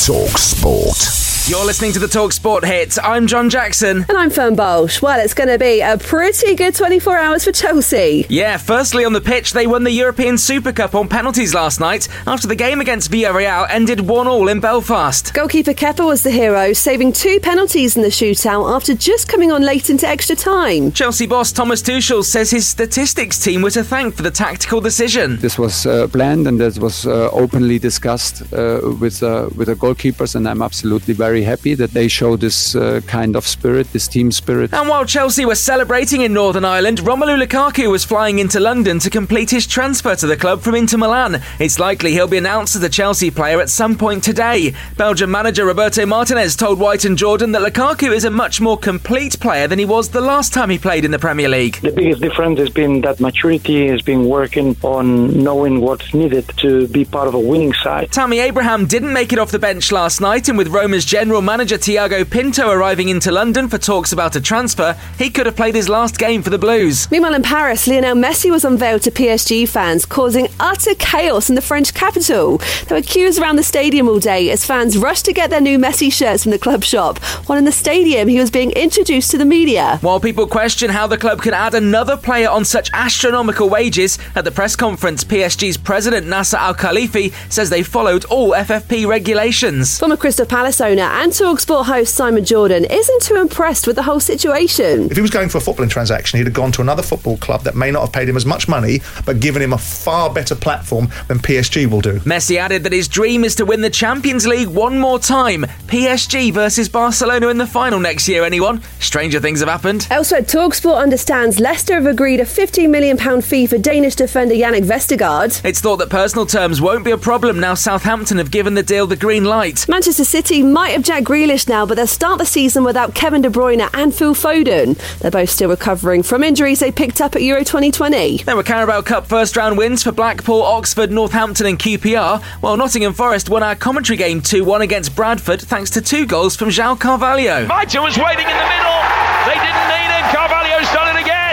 Talk Sport. You're listening to the Talk Sport hits. I'm John Jackson. And I'm Fern Bolsch. Well, it's going to be a pretty good 24 hours for Chelsea. Yeah, firstly on the pitch, they won the European Super Cup on penalties last night after the game against Villarreal ended 1 all in Belfast. Goalkeeper Kepa was the hero, saving two penalties in the shootout after just coming on late into extra time. Chelsea boss Thomas Tuchel says his statistics team were to thank for the tactical decision. This was uh, planned and this was uh, openly discussed uh, with uh, with the goalkeepers, and I'm absolutely very happy that they show this uh, kind of spirit, this team spirit. And while Chelsea were celebrating in Northern Ireland, Romelu Lukaku was flying into London to complete his transfer to the club from Inter Milan. It's likely he'll be announced as a Chelsea player at some point today. Belgian manager Roberto Martinez told White and Jordan that Lukaku is a much more complete player than he was the last time he played in the Premier League. The biggest difference has been that maturity has been working on knowing what's needed to be part of a winning side. Tammy Abraham didn't make it off the bench last night, and with Roma's general manager Thiago Pinto arriving into London for talks about a transfer, he could have played his last game for the Blues. Meanwhile, in Paris, Lionel Messi was unveiled to PSG fans, causing utter chaos in the French capital. There were queues around the stadium all day as fans rushed to get their new Messi shirts from the club shop, while in the stadium he was being introduced to the media. While people question how the club can add another player on such astronomical wages, at the press conference, PSG's president Nasser Al Khelaifi says they followed all FFP regulations. Former Crystal Palace owner and Talksport host Simon Jordan isn't too impressed with the whole situation. If he was going for a footballing transaction, he'd have gone to another football club that may not have paid him as much money, but given him a far better platform than PSG will do. Messi added that his dream is to win the Champions League one more time. PSG versus Barcelona in the final next year, anyone? Stranger things have happened. Elsewhere, Talksport understands Leicester have agreed a £15 million fee for Danish defender Jannik Vestergaard. It's thought that personal terms won't be a problem now Southampton have given the deal the green light. Manchester City might have Jack Grealish now, but they'll start the season without Kevin De Bruyne and Phil Foden. They're both still recovering from injuries they picked up at Euro 2020. There were Carabao Cup first round wins for Blackpool, Oxford, Northampton, and QPR, while Nottingham Forest won our commentary game 2 1 against Bradford thanks to two goals from João Carvalho. Maita was waiting in the middle. They didn't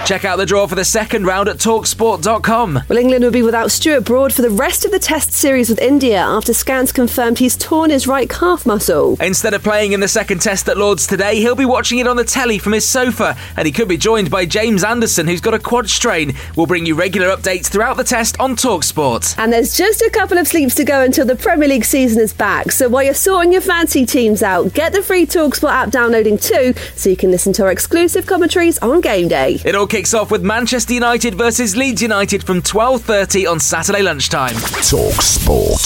Check out the draw for the second round at talksport.com. Well, England will be without Stuart Broad for the rest of the Test series with India after scans confirmed he's torn his right calf muscle. Instead of playing in the second test at Lords today, he'll be watching it on the telly from his sofa, and he could be joined by James Anderson, who's got a quad strain. We'll bring you regular updates throughout the test on Talksport. And there's just a couple of sleeps to go until the Premier League season is back. So while you're sorting your fancy teams out, get the free Talksport app downloading too, so you can listen to our exclusive commentaries on game day. It all kicks off with Manchester United versus Leeds United from 12:30 on Saturday lunchtime. Talk Sport.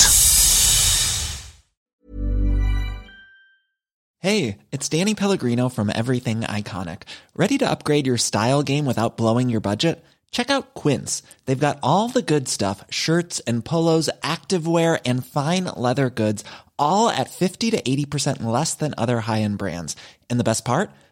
Hey, it's Danny Pellegrino from Everything Iconic. Ready to upgrade your style game without blowing your budget? Check out Quince. They've got all the good stuff shirts and polos, activewear, and fine leather goods, all at 50 to 80% less than other high end brands. And the best part?